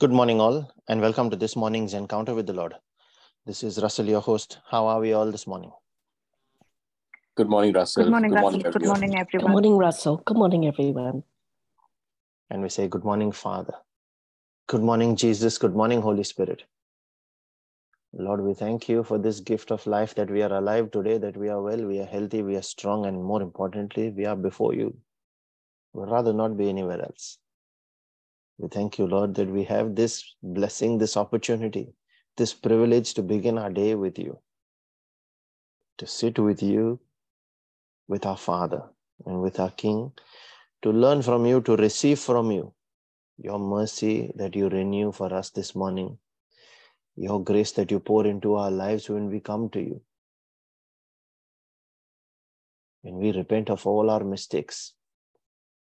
Good morning, all, and welcome to this morning's encounter with the Lord. This is Russell, your host. How are we all this morning? Good morning, Russell. Good morning, Good Russell. morning, Good everyone. Good morning, Russell. Good morning, everyone. And we say, Good morning, Father. Good morning, Jesus. Good morning, Holy Spirit. Lord, we thank you for this gift of life that we are alive today, that we are well, we are healthy, we are strong, and more importantly, we are before you. We'd rather not be anywhere else. We thank you, Lord, that we have this blessing, this opportunity, this privilege to begin our day with you, to sit with you, with our Father, and with our King, to learn from you, to receive from you your mercy that you renew for us this morning, your grace that you pour into our lives when we come to you. When we repent of all our mistakes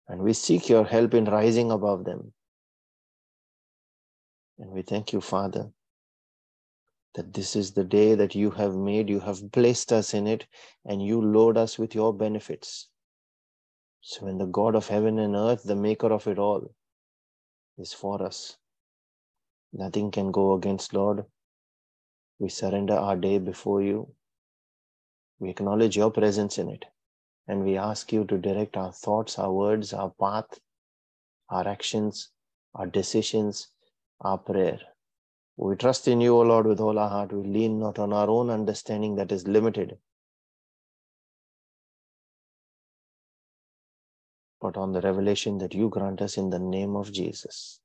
and we seek your help in rising above them. And we thank you, Father, that this is the day that you have made. You have placed us in it, and you load us with your benefits. So when the God of heaven and earth, the maker of it all, is for us, nothing can go against, Lord. We surrender our day before you. We acknowledge your presence in it, and we ask you to direct our thoughts, our words, our path, our actions, our decisions, our prayer. We trust in you, O Lord, with all our heart. We lean not on our own understanding that is limited, but on the revelation that you grant us in the name of Jesus.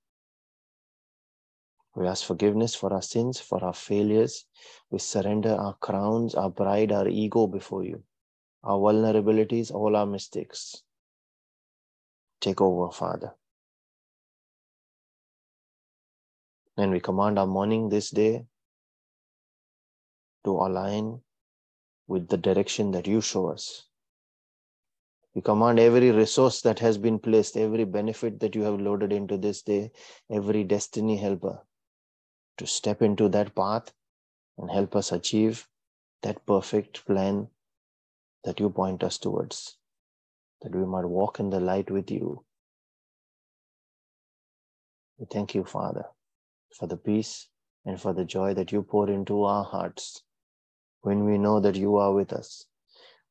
We ask forgiveness for our sins, for our failures. We surrender our crowns, our pride, our ego before you, our vulnerabilities, all our mistakes. Take over, Father. And we command our morning this day to align with the direction that you show us. We command every resource that has been placed, every benefit that you have loaded into this day, every destiny helper to step into that path and help us achieve that perfect plan that you point us towards, that we might walk in the light with you. We thank you, Father, for the peace and for the joy that you pour into our hearts when we know that you are with us.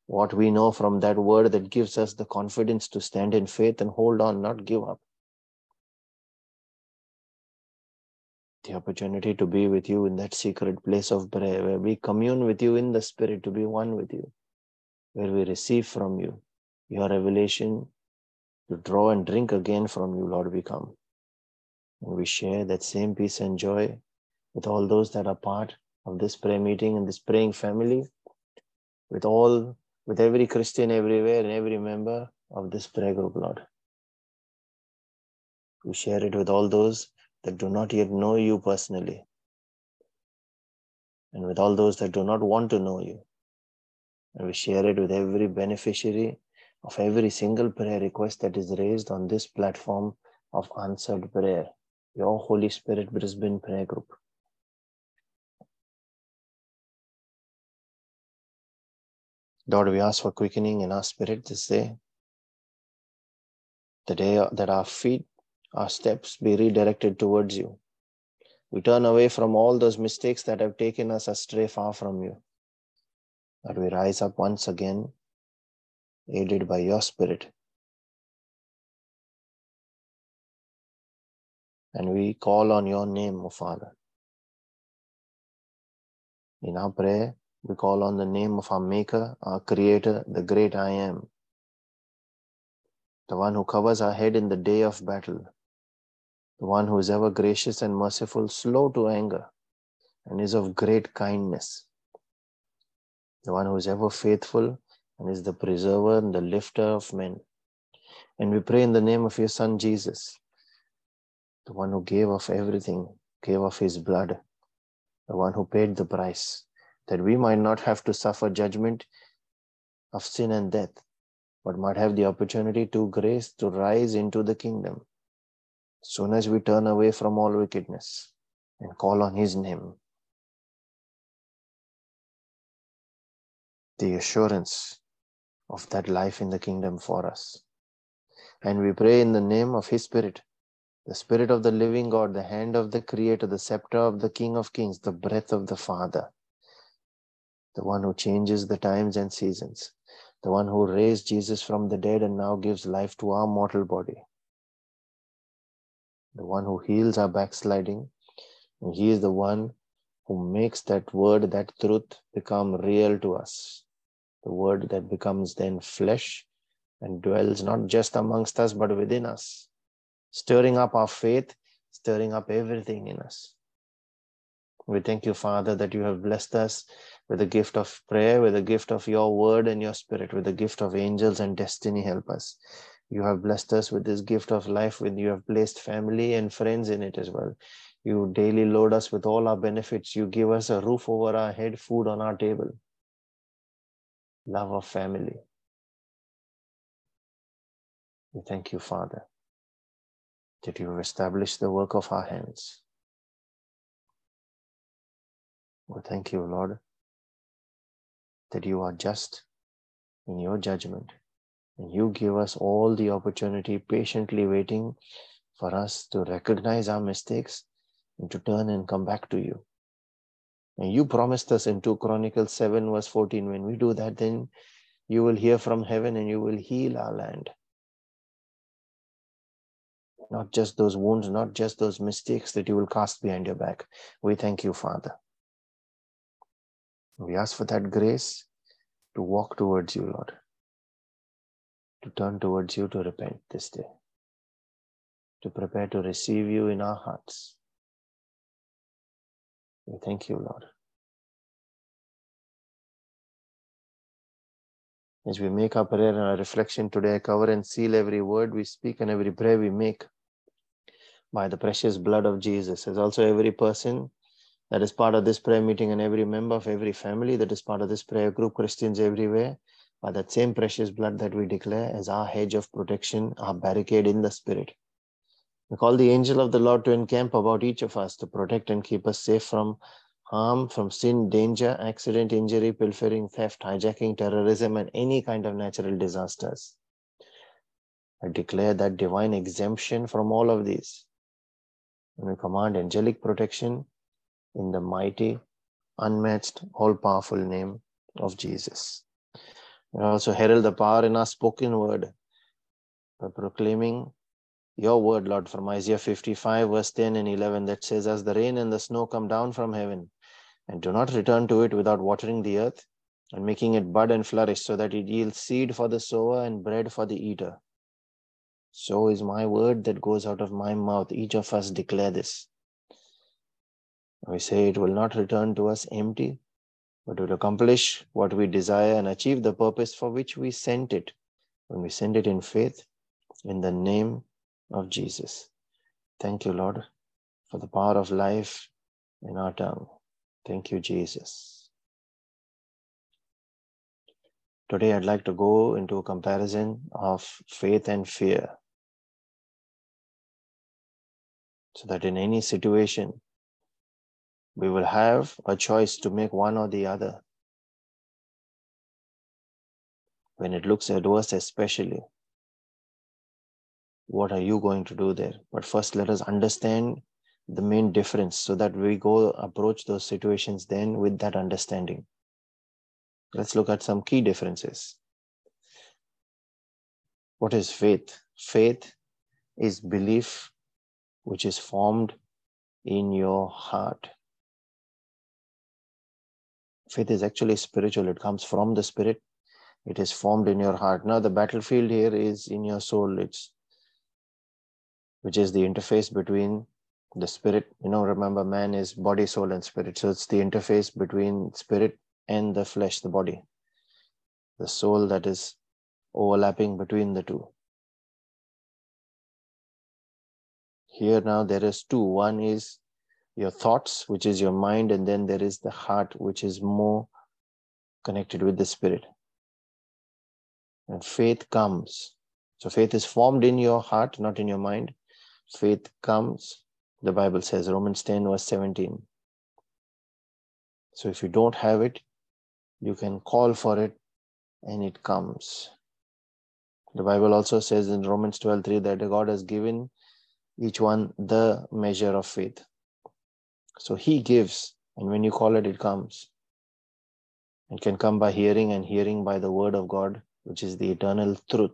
What we know from that word that gives us the confidence to stand in faith and hold on, not give up. the opportunity to be with you in that secret place of prayer where we commune with you in the spirit to be one with you, where we receive from you your revelation to draw and drink again from you, Lord, we come. We share that same peace and joy with all those that are part of this prayer meeting and this praying family, with all, with every Christian everywhere and every member of this prayer group, Lord. We share it with all those that do not yet know you personally, and with all those that do not want to know you. And we share it with every beneficiary of every single prayer request that is raised on this platform of answered prayer, your Holy Spirit Brisbane Prayer Group. Lord, we ask for quickening in our spirit this day, the day that our feet our steps be redirected towards you. We turn away from all those mistakes that have taken us astray far from you. That we rise up once again, aided by your Spirit. And we call on your name, O Father. In our prayer, we call on the name of our Maker, our Creator, the great I am, the one who covers our head in the day of battle, the one who is ever gracious and merciful, slow to anger, and is of great kindness, the one who is ever faithful and is the preserver and the lifter of men. And we pray in the name of your Son Jesus, the one who gave of everything, gave of his blood, the one who paid the price, that we might not have to suffer judgment of sin and death, but might have the opportunity to grace to rise into the kingdom soon as we turn away from all wickedness and call on his name. The assurance of that life in the kingdom for us. And we pray in the name of his spirit the Spirit of the living God, the hand of the Creator, the scepter of the King of Kings, the breath of the Father, the one who changes the times and seasons, the one who raised Jesus from the dead and now gives life to our mortal body, the one who heals our backsliding. And He is the one who makes that word, that truth become real to us. The word that becomes then flesh and dwells not just amongst us, but within us, stirring up our faith, stirring up everything in us. We thank you, Father, that you have blessed us with the gift of prayer, with the gift of your word and your spirit, with the gift of angels and destiny help us. You have blessed us with this gift of life, with you have placed family and friends in it as well. You daily load us with all our benefits. You give us a roof over our head, food on our table, love of family. We thank you, Father, that you have established the work of our hands. We thank you, Lord, that you are just in your judgment and you give us all the opportunity, patiently waiting for us to recognize our mistakes and to turn and come back to you. And you promised us in 2 Chronicles 7, verse 14, when we do that, then you will hear from heaven and you will heal our land. Not just those wounds, not just those mistakes that you will cast behind your back. We thank you, Father. We ask for that grace to walk towards you, Lord, to turn towards you to repent this day, to prepare to receive you in our hearts. We thank you, Lord. As we make our prayer and our reflection today, cover and seal every word we speak and every prayer we make by the precious blood of Jesus. As also every person that is part of this prayer meeting and every member of every family that is part of this prayer group, Christians everywhere, by that same precious blood that we declare as our hedge of protection, our barricade in the spirit. We call the angel of the Lord to encamp about each of us to protect and keep us safe from harm, from sin, danger, accident, injury, pilfering, theft, hijacking, terrorism, and any kind of natural disasters. I declare that divine exemption from all of these. And we command angelic protection in the mighty, unmatched, all powerful name of Jesus. We also herald the power in our spoken word by proclaiming your word, Lord, from Isaiah 55, verse 10 and 11, that says, As the rain and the snow come down from heaven, and do not return to it without watering the earth and making it bud and flourish, so that it yields seed for the sower and bread for the eater. So is my word that goes out of my mouth. Each of us declare this. We say it will not return to us empty, but will accomplish what we desire and achieve the purpose for which we sent it when we send it in faith in the name of Jesus. Thank you, Lord, for the power of life in our tongue. Thank you, Jesus. Today, I'd like to go into a comparison of faith and fear. So that in any situation, we will have a choice to make one or the other. When it looks adverse, especially, what are you going to do there? But first, let us understand the main difference so that we go approach those situations then with that understanding. Let's look at some key differences. What is faith? Faith is belief which is formed in your heart. Faith is actually spiritual, it comes from the spirit, it is formed in your heart. Now, the battlefield here is in your soul, it's which is the interface between the spirit. You know, remember, man is body, soul, and spirit. So it's the interface between spirit and the flesh, the body, the soul that is overlapping between the two. Here now there is two. One is your thoughts, which is your mind, and then there is the heart, which is more connected with the spirit. And faith comes. So faith is formed in your heart, not in your mind. Faith comes, the Bible says, Romans 10, verse 17. So if you don't have it, you can call for it and it comes. The Bible also says in Romans 12, 3 that God has given each one the measure of faith. So he gives, and when you call it, it comes. It can come by hearing, and hearing by the word of God, which is the eternal truth.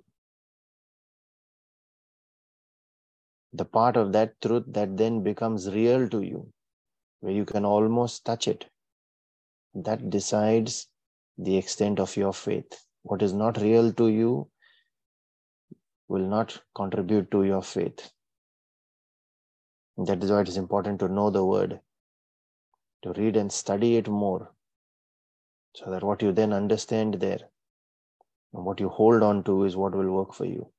The part of that truth that then becomes real to you, where you can almost touch it, that decides the extent of your faith. What is not real to you will not contribute to your faith. That is why it is important to know the word, to read and study it more, so that what you then understand there and what you hold on to is what will work for you.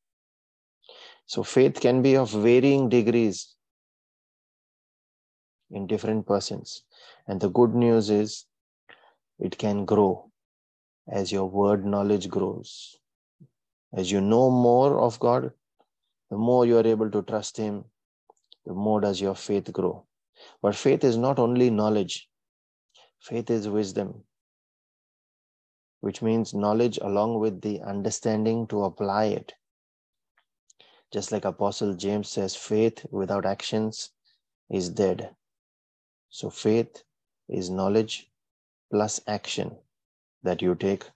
So, faith can be of varying degrees in different persons. And the good news is it can grow as your word knowledge grows. As you know more of God, the more you are able to trust Him, the more does your faith grow. But faith is not only knowledge, faith is wisdom, which means knowledge along with the understanding to apply it. Just like Apostle James says, faith without actions is dead. So faith is knowledge plus action that you take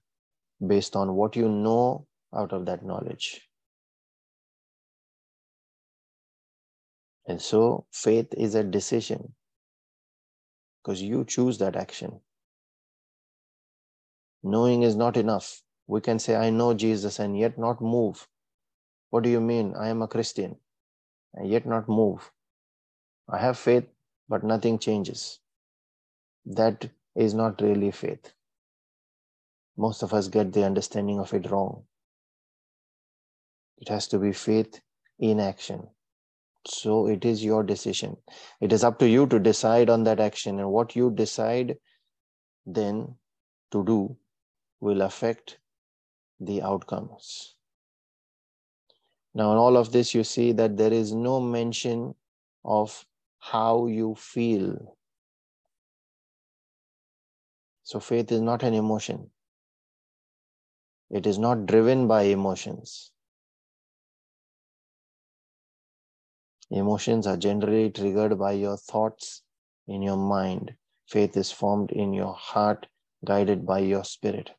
based on what you know out of that knowledge. And so faith is a decision because you choose that action. Knowing is not enough. We can say, I know Jesus and yet not move. What do you mean? I am a Christian and yet not move. I have faith, but nothing changes. That is not really faith. Most of us get the understanding of it wrong. It has to be faith in action. So it is your decision. It is up to you to decide on that action, and what you decide then to do will affect the outcomes. Now, in all of this, you see that there is no mention of how you feel. So, faith is not an emotion, it is not driven by emotions. Emotions are generally triggered by your thoughts in your mind. Faith is formed in your heart, guided by your spirit.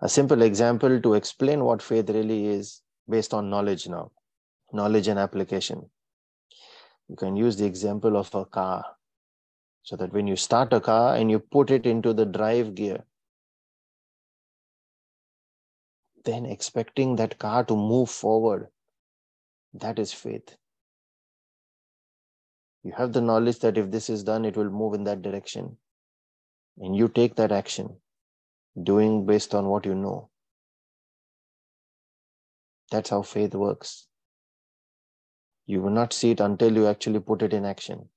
A simple example to explain what faith really is based on knowledge now, knowledge and application. You can use the example of a car. So that when you start a car and you put it into the drive gear, then expecting that car to move forward that is faith. You have the knowledge that if this is done, it will move in that direction. And you take that action, doing based on what you know. That's how faith works. You will not see it until you actually put it in action.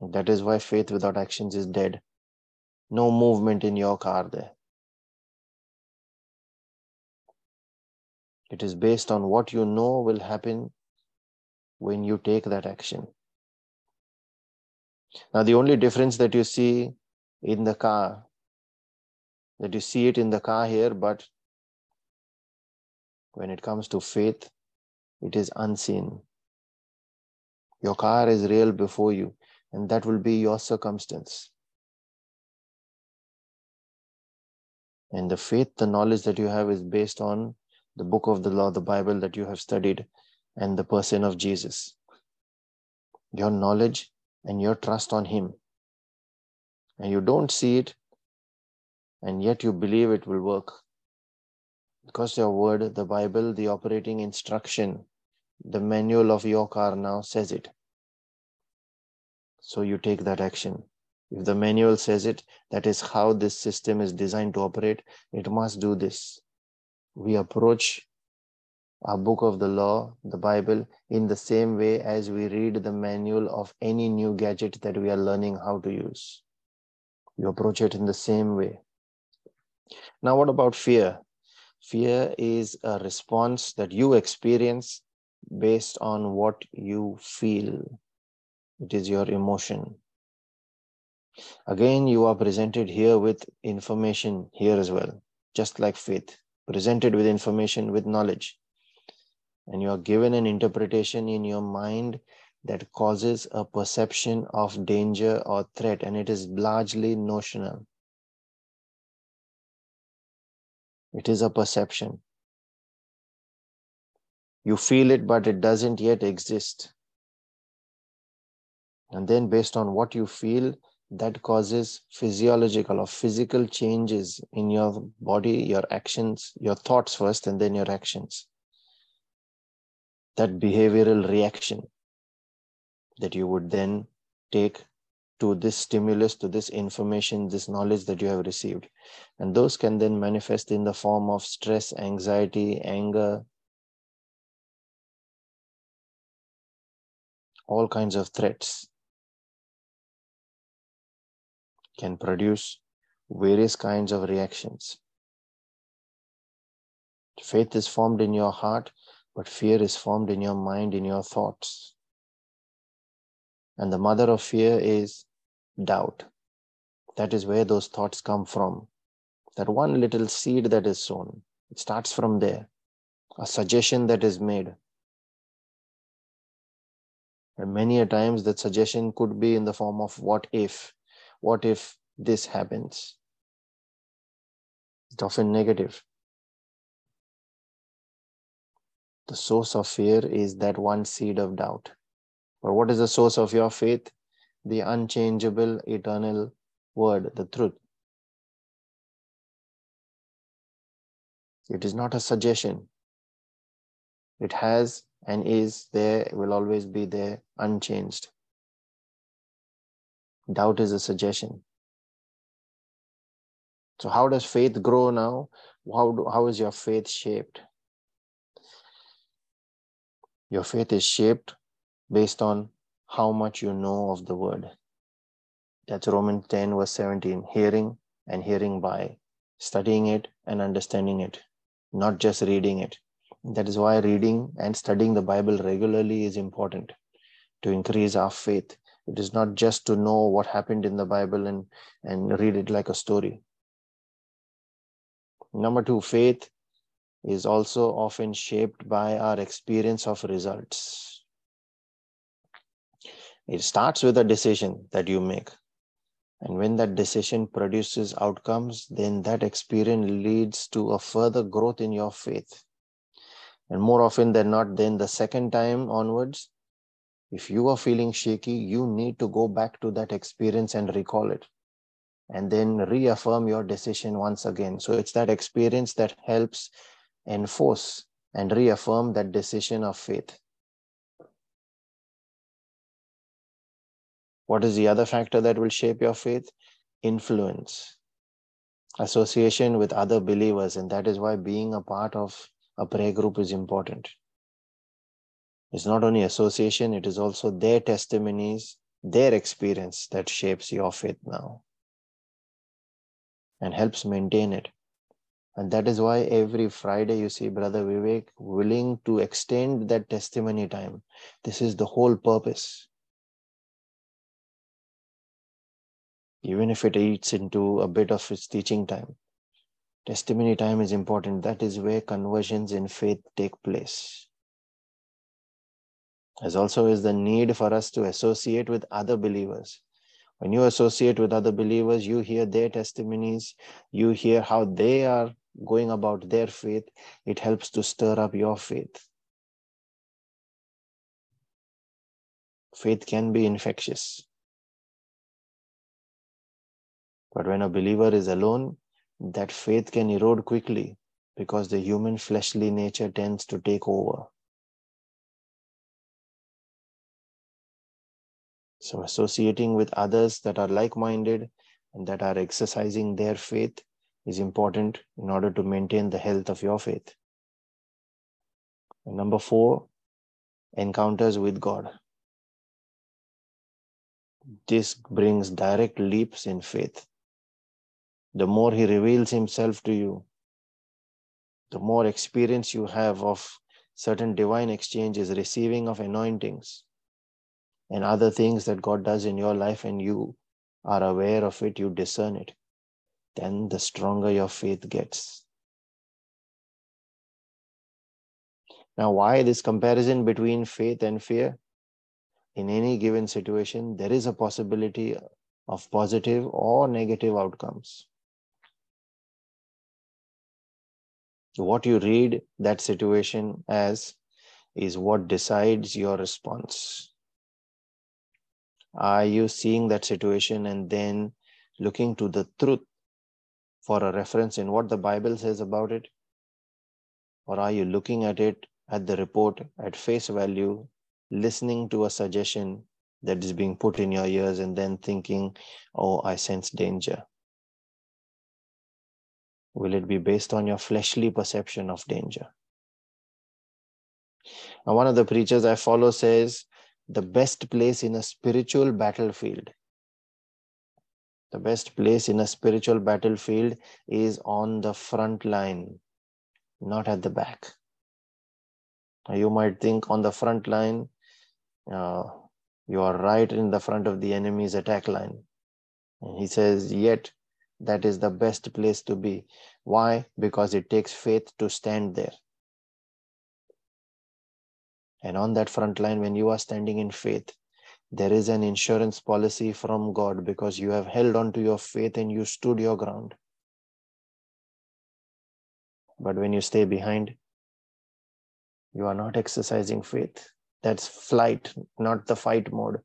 That is why faith without actions is dead. No movement in your car there. It is based on what you know will happen when you take that action. Now, the only difference that you see in the car, that you see it in the car here, but when it comes to faith, it is unseen. Your car is real before you, and that will be your circumstance. And the faith, the knowledge that you have is based on the book of the law, the Bible that you have studied, and the person of Jesus. Your knowledge and your trust on Him. And you don't see it, and yet you believe it will work. Because your word, the Bible, the operating instruction, the manual of your car now says it. So you take that action. If the manual says it, that is how this system is designed to operate, it must do this we approach our book of the law, the Bible, in the same way as we read the manual of any new gadget that we are learning how to use. You approach it in the same way. Now, what about fear? Fear is a response that you experience based on what you feel, it is your emotion. Again, you are presented here with information here as well, just like faith presented with information, with knowledge, and you are given an interpretation in your mind that causes a perception of danger or threat, and it is largely notional. It is a perception. You feel it, but it doesn't yet exist. And then, based on what you feel, that causes physiological or physical changes in your body, your actions, your thoughts first, and then your actions. That behavioral reaction that you would then take to this stimulus, to this information, this knowledge that you have received. And those can then manifest in the form of stress, anxiety, anger, all kinds of threats can produce various kinds of reactions. Faith is formed in your heart, but fear is formed in your mind, in your thoughts. And the mother of fear is doubt. That is where those thoughts come from. That one little seed that is sown, it starts from there. A suggestion that is made. And many a times that suggestion could be in the form of what if, what if this happens? It's often negative. The source of fear is that one seed of doubt. But what is the source of your faith? The unchangeable, eternal word, the truth. It is not a suggestion. It has and is there, will always be there, unchanged. Doubt is a suggestion. So, how does faith grow now? How, do, how is your faith shaped? Your faith is shaped based on how much you know of the word. That's Romans 10, verse 17 hearing and hearing by, studying it and understanding it, not just reading it. That is why reading and studying the Bible regularly is important to increase our faith. It is not just to know what happened in the Bible and, and read it like a story. Number two, faith is also often shaped by our experience of results. It starts with a decision that you make. And when that decision produces outcomes, then that experience leads to a further growth in your faith. And more often than not, then the second time onwards, if you are feeling shaky, you need to go back to that experience and recall it and then reaffirm your decision once again. So it's that experience that helps enforce and reaffirm that decision of faith. What is the other factor that will shape your faith? Influence, association with other believers. And that is why being a part of a prayer group is important. It's not only association, it is also their testimonies, their experience that shapes your faith now and helps maintain it. And that is why every Friday you see Brother Vivek willing to extend that testimony time. This is the whole purpose. Even if it eats into a bit of his teaching time, testimony time is important. That is where conversions in faith take place. As also is the need for us to associate with other believers when you associate with other believers, you hear their testimonies, you hear how they are going about their faith. It helps to stir up your faith. Faith can be infectious. But when a believer is alone, that faith can erode quickly because the human fleshly nature tends to take over. So, associating with others that are like minded and that are exercising their faith is important in order to maintain the health of your faith. And number four, encounters with God. This brings direct leaps in faith. The more He reveals Himself to you, the more experience you have of certain divine exchanges, receiving of anointings, and other things that God does in your life and you are aware of it, you discern it, then the stronger your faith gets. Now, why this comparison between faith and fear? In any given situation, there is a possibility of positive or negative outcomes. What you read that situation as is what decides your response. Are you seeing that situation and then looking to the truth for a reference in what the Bible says about it? Or are you looking at it at the report at face value, listening to a suggestion that is being put in your ears and then thinking, oh, I sense danger? Will it be based on your fleshly perception of danger? Now, one of the preachers I follow says the best place in a spiritual battlefield, the best place in a spiritual battlefield is on the front line, not at the back. You might think on the front line, uh, you are right in the front of the enemy's attack line. And he says, yet that is the best place to be. Why? Because it takes faith to stand there. And on that front line, when you are standing in faith, there is an insurance policy from God because you have held on to your faith and you stood your ground. But when you stay behind, you are not exercising faith. That's flight, not the fight mode.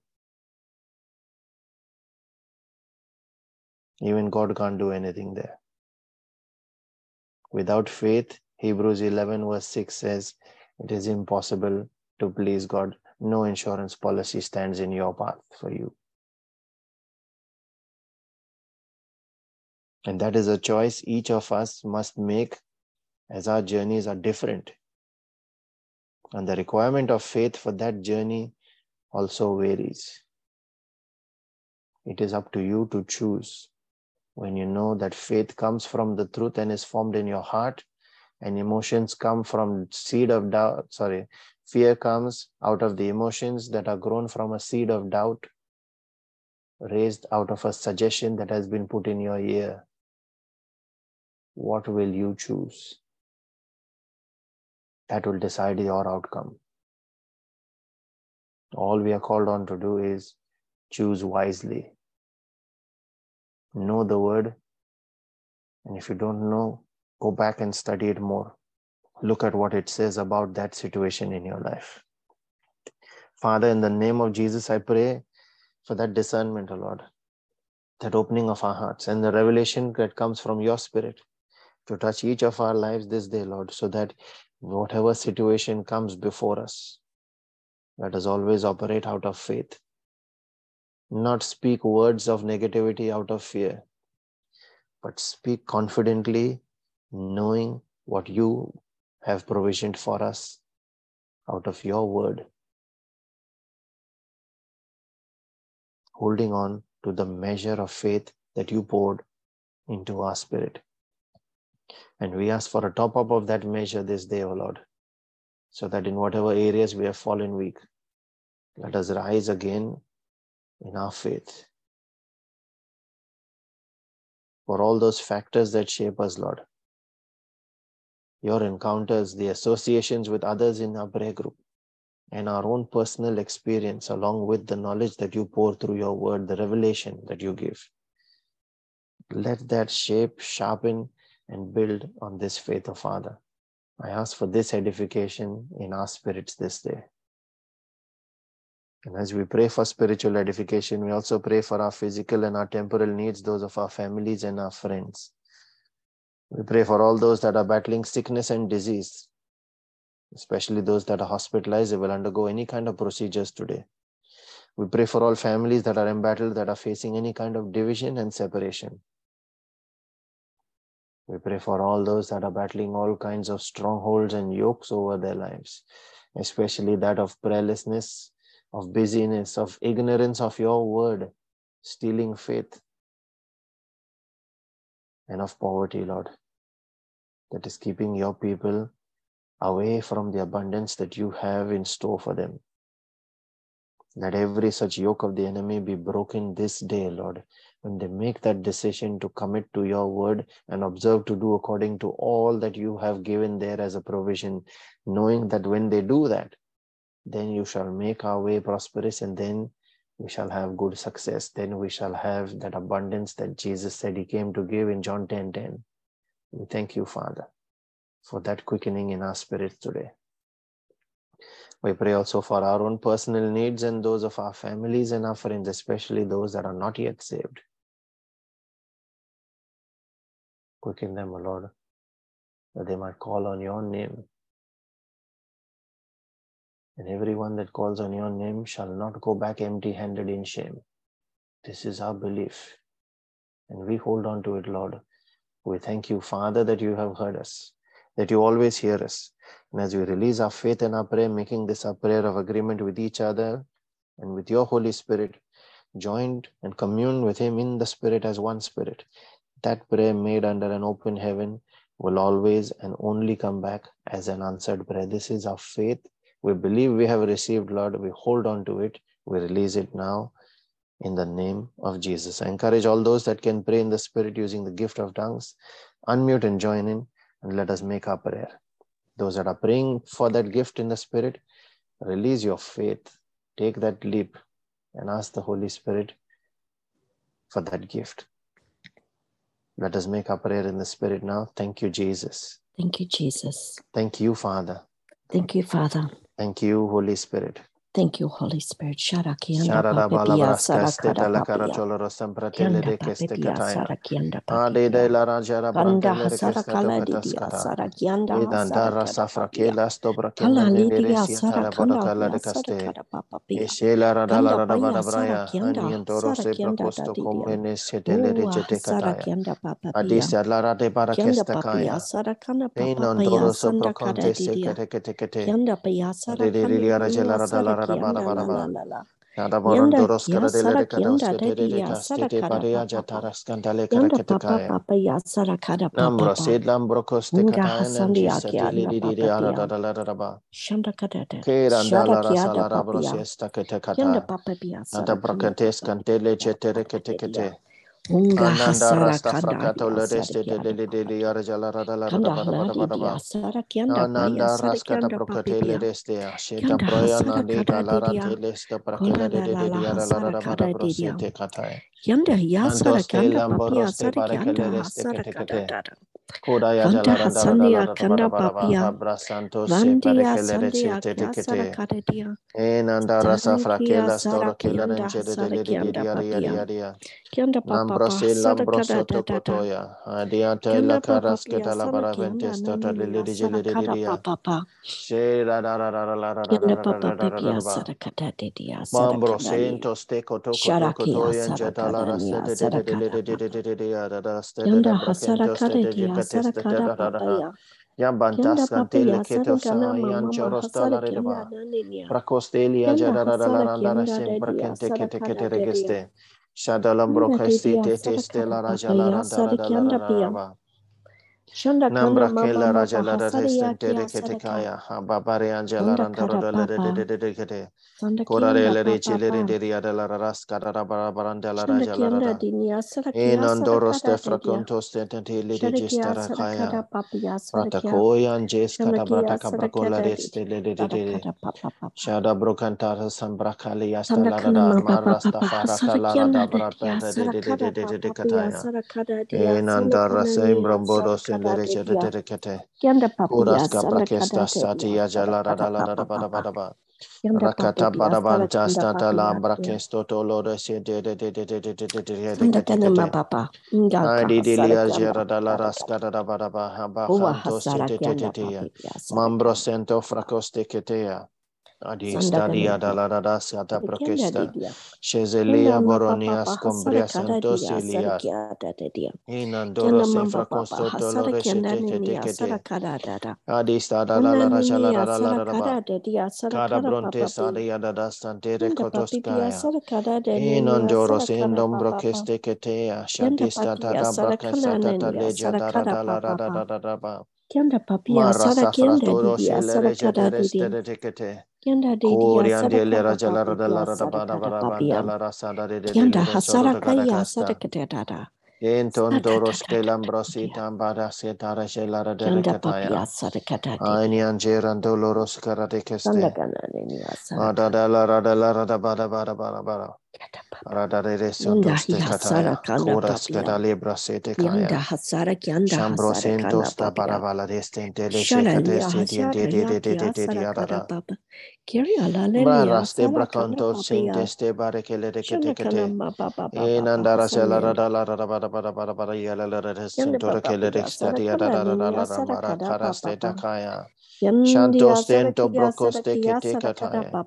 Even God can't do anything there. Without faith, Hebrews 11, verse 6 says, it is impossible to please God. No insurance policy stands in your path for you. And that is a choice each of us must make as our journeys are different. And the requirement of faith for that journey also varies. It is up to you to choose when you know that faith comes from the truth and is formed in your heart and emotions come from seed of doubt sorry fear comes out of the emotions that are grown from a seed of doubt raised out of a suggestion that has been put in your ear what will you choose that will decide your outcome all we are called on to do is choose wisely know the word. And if you don't know, go back and study it more. Look at what it says about that situation in your life. Father, in the name of Jesus, I pray for that discernment, O Lord, that opening of our hearts and the revelation that comes from your spirit to touch each of our lives this day, Lord, so that whatever situation comes before us, let us always operate out of faith not speak words of negativity out of fear, but speak confidently, knowing what you have provisioned for us out of your word. Holding on to the measure of faith that you poured into our spirit. And we ask for a top up of that measure this day, O Lord, so that in whatever areas we have fallen weak, let us rise again in our faith. For all those factors that shape us, Lord. Your encounters, the associations with others in our prayer group, and our own personal experience, along with the knowledge that you pour through your word, the revelation that you give. Let that shape, sharpen, and build on this faith of Father. I ask for this edification in our spirits this day. And as we pray for spiritual edification, we also pray for our physical and our temporal needs, those of our families and our friends. We pray for all those that are battling sickness and disease, especially those that are hospitalized, they will undergo any kind of procedures today. We pray for all families that are embattled, that are facing any kind of division and separation. We pray for all those that are battling all kinds of strongholds and yokes over their lives, especially that of prayerlessness, of busyness, of ignorance of your word, stealing faith, and of poverty, Lord, that is keeping your people away from the abundance that you have in store for them. Let every such yoke of the enemy be broken this day, Lord, when they make that decision to commit to your word and observe to do according to all that you have given there as a provision, knowing that when they do that, then you shall make our way prosperous and then we shall have good success. Then we shall have that abundance that Jesus said he came to give in John 10 10. We thank you, Father, for that quickening in our spirits today. We pray also for our own personal needs and those of our families and our friends, especially those that are not yet saved. Quicken them, O Lord, that they might call on your name. And everyone that calls on your name shall not go back empty handed in shame. This is our belief. And we hold on to it, Lord. We thank you, Father, that you have heard us, that you always hear us. And as we release our faith and our prayer, making this a prayer of agreement with each other and with your Holy Spirit, joined and commune with Him in the Spirit as one Spirit, that prayer made under an open heaven will always and only come back as an answered prayer. This is our faith. We believe we have received, Lord. We hold on to it. We release it now in the name of Jesus. I encourage all those that can pray in the Spirit using the gift of tongues, unmute and join in, and let us make our prayer. Those that are praying for that gift in the Spirit, release your faith, take that leap, and ask the Holy Spirit for that gift. Let us make our prayer in the Spirit now. Thank you, Jesus. Thank you, Jesus. Thank you, Father. Thank you, Father. Thank you, Holy Spirit. Thank you, Holy Spirit. Sharada Yanda papa biasa. Ada de keste papipia kataya. sarakianda Ade de papipia. la rajara Kanda brantele hasara keste kala to didia kataskata. sarakianda Idan hasara dara kada safra papia. kela stobra Kala kenda de lidia resia tala sarakanda borokala de dia kaste. sarakada papapia. Ishela rada la Kanda de de de de de kanda bracantes papa cantele dia cetere sara kete kada dia. kete. Unga Ananda hasara rasta kada fracato dia le sara deste de kia li da li di papa di dia. ara jala ra da la ra da Kanda de de de kanda de de de de de papa da da da da pia da ba. sara kada dia sara Mambro kada ni. sento ste koto koto Sharakia koto yan sara jeta la ni rasta de de sara de de de kada de de de papa. de de de ya da da ste de da Kianda hasara brakento ste kada de dia jekates sara de da da da da da. ya. Yan Kianda bantas papa cantele ya keto sara kana sa yan mama ma chorosta la hasara redaba. kianda naninia. Pracostelia jada da da la da kianda sempre dedia kente sara kete kada kete dedia. regeste. Shadalam brokesti te te stela raja la Dara, Dara, Dara, Dara, Nambra kela raja la resente de ketekaya ha babare angela randa roda la de de de de kete. Korare le rece le rende dia de la ras cara rabara baranda la raja la rada. En andoro ste fraconto stententi le de gestara kaya. Prata koya anges cara brata cabraco la reste le de de de. Shada brocantara sambraca le asta la rada marasta farata la rada brata de de de de de de kataya. En andara sembrambodo sembrambodo sara kada sendere de dedia. de de kete. Kianda papa ya Kuraska sanda kada brakesta dedia. sati ya Sara kada jalarada larada papa bada papa. bada ba. Kianda papa Rakata ya sara barabanta kanda stata lambra kesto to lore se de de de de de de de de de de Sanda kete kana ma kete. papa. Nga Adi stadia dalarada siata prokesta. Shezelia boronias combrias santos ilias. Inandoro sefra consto dolore te. Adi stada dalara shalara dalara Kada bronte sadia dada santere kotoskaya. Inandoro sendom brokeste ketea. Shanti stada da brakasata leja dalara dalara dalara. ¿Qué onda, papi? Asada, ¿qué onda, Didi? Asada, cara, Didi. ¿Qué onda, Didi? Asada, papi. ¿Qué onda, Hasara, Kaya, Asada, Ketedada? Enton doros ke lambrosi tambara se tara she lara de kataya. Aini anjeran doloros karate keste. Adada lara da lara da bara bara bara bara bada bada bada bada. Yanda papa. Rada de de Yanda sontos te kataya. hasara kana Koras papi ya. kata libra se te kaya. Shambro sentos ta destente le de de de de de de de de kete se la rada la rada yala la rada sentora kele de stati la takaya. Kataya.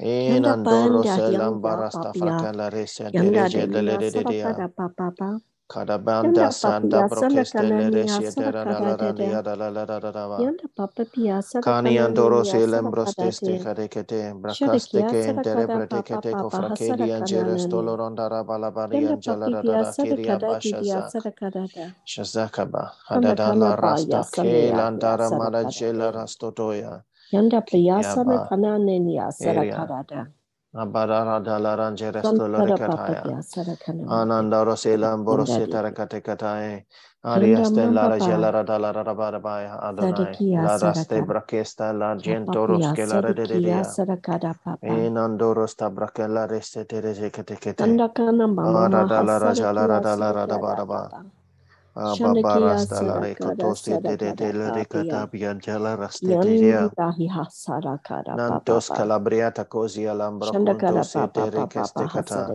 Papa. In Yanda andoro panda se yanda lambarasta papia. fracala rese Yanda dereje de de le de de sadaka dia. da papa. Kadabanda sanda papia sadaka broqueste le ni ya resie de la la la la dia da la la la la la va. Yanda papa pia Kani andoro se sadaka da lembrosteste da. carecete, Shadaki bracaste ya che sadaka da interebrate papa cate papa cofracedi hasada kana angeres na ni. tolorondara balabari angela papi pia da sadaka kiria da di ya bashazak. sadaka da da. Shazakaba, hadada la rasta ke ya ya landara sadaka marajela rastotoya. Yanda piyasana Kiaba kana nenia area. sarakarada. Abadara dala rangeres Sankara papa toloricataya. piyasara kana nenia. Ananda roselam didi. tarakatekatai. Ariaste la mamba rajela pa radala radabaya Adonai. sadakiya La raste sarakara. brakesta la Papa gentoros piya ke la sadakiya rededia. sarakara papa. Inandoros tabrakela reste tereze kete kete. Sanda kana mama maha Adadala rajala sadakiya radala sarakara Nantos calabriata cosi alambra conto se te receste cata.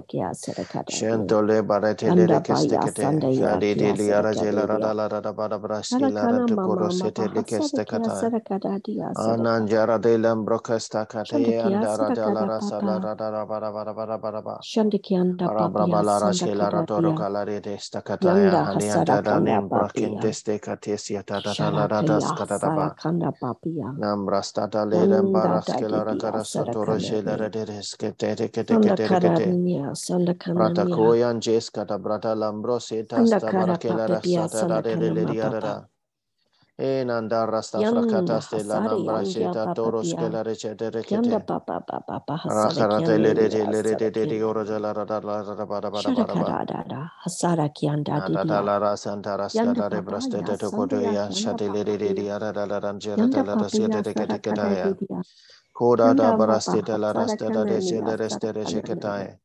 Shentole barete le baya cate. Adi de liara sadaka jela dia. radala radabada braski la mama rantucorosete mama liceste sadakia cata. sadaka dia sadaka. Ananjara de lambrocasta cate Shandakia andara de sadaka la rasa la papa. radara bara bara bara bara bara. Shandakianda papia Arabrabala sandaka rashela da ratoro dia. kalari de stakataya Yanda halianta da hasarakanda nembra papia. kinteste katesia tadala radas Sharakaya katadaba. sarakanda papia. Nambrastata ledem Yanda da baraskela dia rakarasto toro sadakana shela ni. redes kete kete kete Sandakara kete. nia sandakana nia. Pratakoyan jes kata brata lambro setas Sandakara tabarakela papia rasata da de de sandakana de de de E nanda rasta Yanda frakatas de la nambra papa toros pia. kela recete Kianda rekete. papa papa papa hasara Rakarate kianda le de de le de de de de oro ni. jala rada rada bada bada Shara bada ba. karada hasara kianda didia. Adadalara Santara Yanda Skadare papa Braste ya de sanda ya Tokotoya kianda Shatilere papa de pia. Adadaran Yanda Jeratala papa ya Sieta de kada Ketekataya. didia. Koda da Yanda papa Barasteta la hasara Rasta da kana de ni hasara Celereste de kana ni. Shekatai. Nambras Yanda papa Candise ya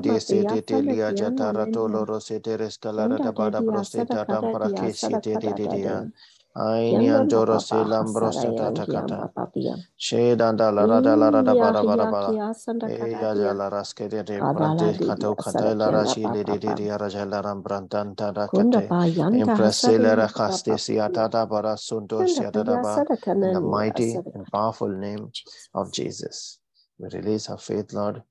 de sanda Telia kianda Jatara ni. Tolo Rosete Rescalara Yanda da Bada didia sara Prosteta kada dia Damprakesi sara de Dia. Aini Yanda Andoro papa se hasara Lambroseta yang Takata. kianda papa Shedanda la Rada la Rada Bada Bada Bada. kia sanda E kada yaja la raske de de Kadala brante di kato kata la sadakianda rashi le papa de de papa. de araja la ram brantan Kunda tarakate. pa yanda hasada rakaste papa dia. bara Yanda pa ya siatadaba in the mighty and powerful name of Jesus. We release our faith, Lord.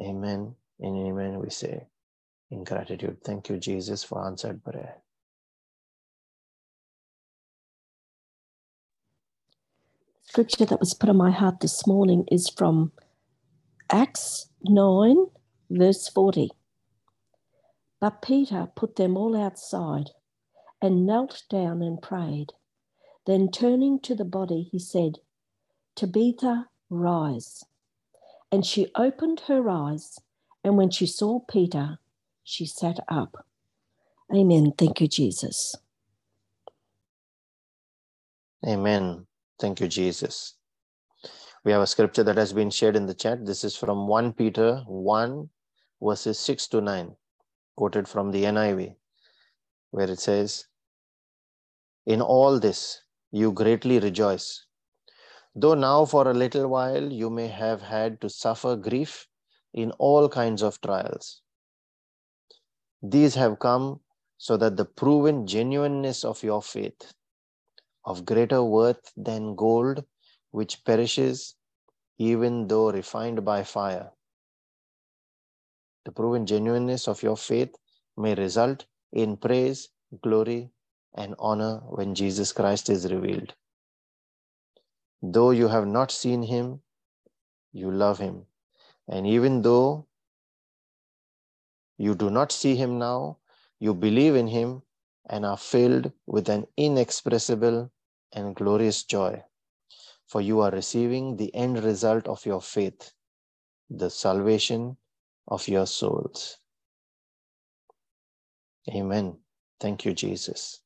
Amen and amen, we say in gratitude. Thank you, Jesus, for answered prayer. Scripture that was put on my heart this morning is from Acts 9, verse 40. But Peter put them all outside and knelt down and prayed. Then turning to the body, he said, Tabitha, rise. And she opened her eyes, and when she saw Peter, she sat up. Amen. Thank you, Jesus. Amen. Thank you, Jesus. We have a scripture that has been shared in the chat. This is from 1 Peter 1, verses 6 to 9, quoted from the NIV, where it says, In all this you greatly rejoice, though now for a little while you may have had to suffer grief in all kinds of trials. These have come so that the proven genuineness of your faith, of greater worth than gold, which perishes even though refined by fire. The proven genuineness of your faith may result in praise, glory, and honor when Jesus Christ is revealed. Though you have not seen him, you love him. And even though you do not see him now, you believe in him and are filled with an inexpressible and glorious joy. for you are receiving the end result of your faith, the salvation of your souls. Amen. Thank you, Jesus.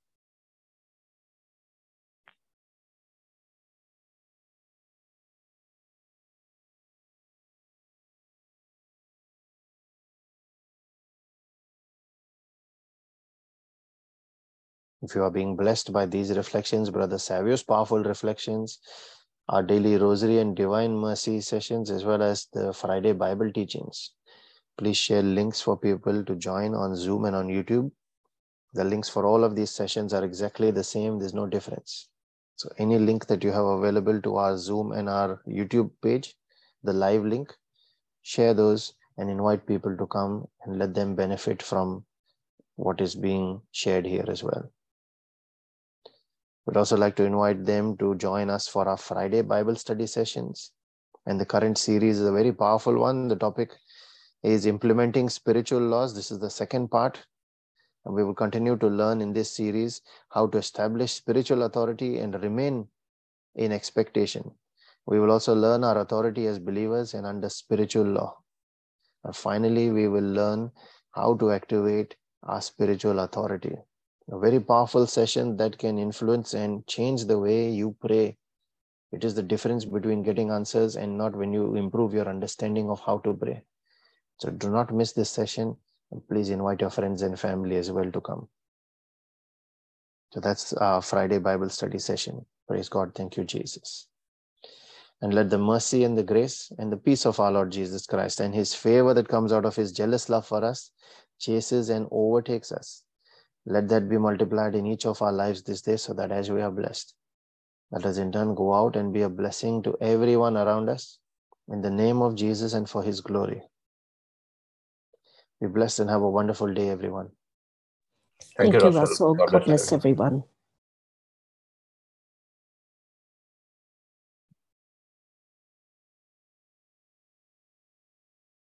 If you are being blessed by these reflections, Brother Savio's powerful reflections, our daily rosary and divine mercy sessions, as well as the Friday Bible teachings, please share links for people to join on Zoom and on YouTube. The links for all of these sessions are exactly the same, there's no difference. So, any link that you have available to our Zoom and our YouTube page, the live link, share those and invite people to come and let them benefit from what is being shared here as well. We'd also like to invite them to join us for our Friday Bible study sessions. And the current series is a very powerful one. The topic is implementing spiritual laws. This is the second part. And we will continue to learn in this series how to establish spiritual authority and remain in expectation. We will also learn our authority as believers and under spiritual law. And finally, we will learn how to activate our spiritual authority a very powerful session that can influence and change the way you pray. It is the difference between getting answers and not when you improve your understanding of how to pray. So do not miss this session. Please invite your friends and family as well to come. So that's our Friday Bible study session. Praise God. Thank you, Jesus. And let the mercy and the grace and the peace of our Lord Jesus Christ and his favor that comes out of his jealous love for us chases and overtakes us let that be multiplied in each of our lives this day so that as we are blessed, let us in turn go out and be a blessing to everyone around us in the name of Jesus and for his glory. Be blessed and have a wonderful day, everyone. Thank, Thank you, Russell. God, God bless everyone.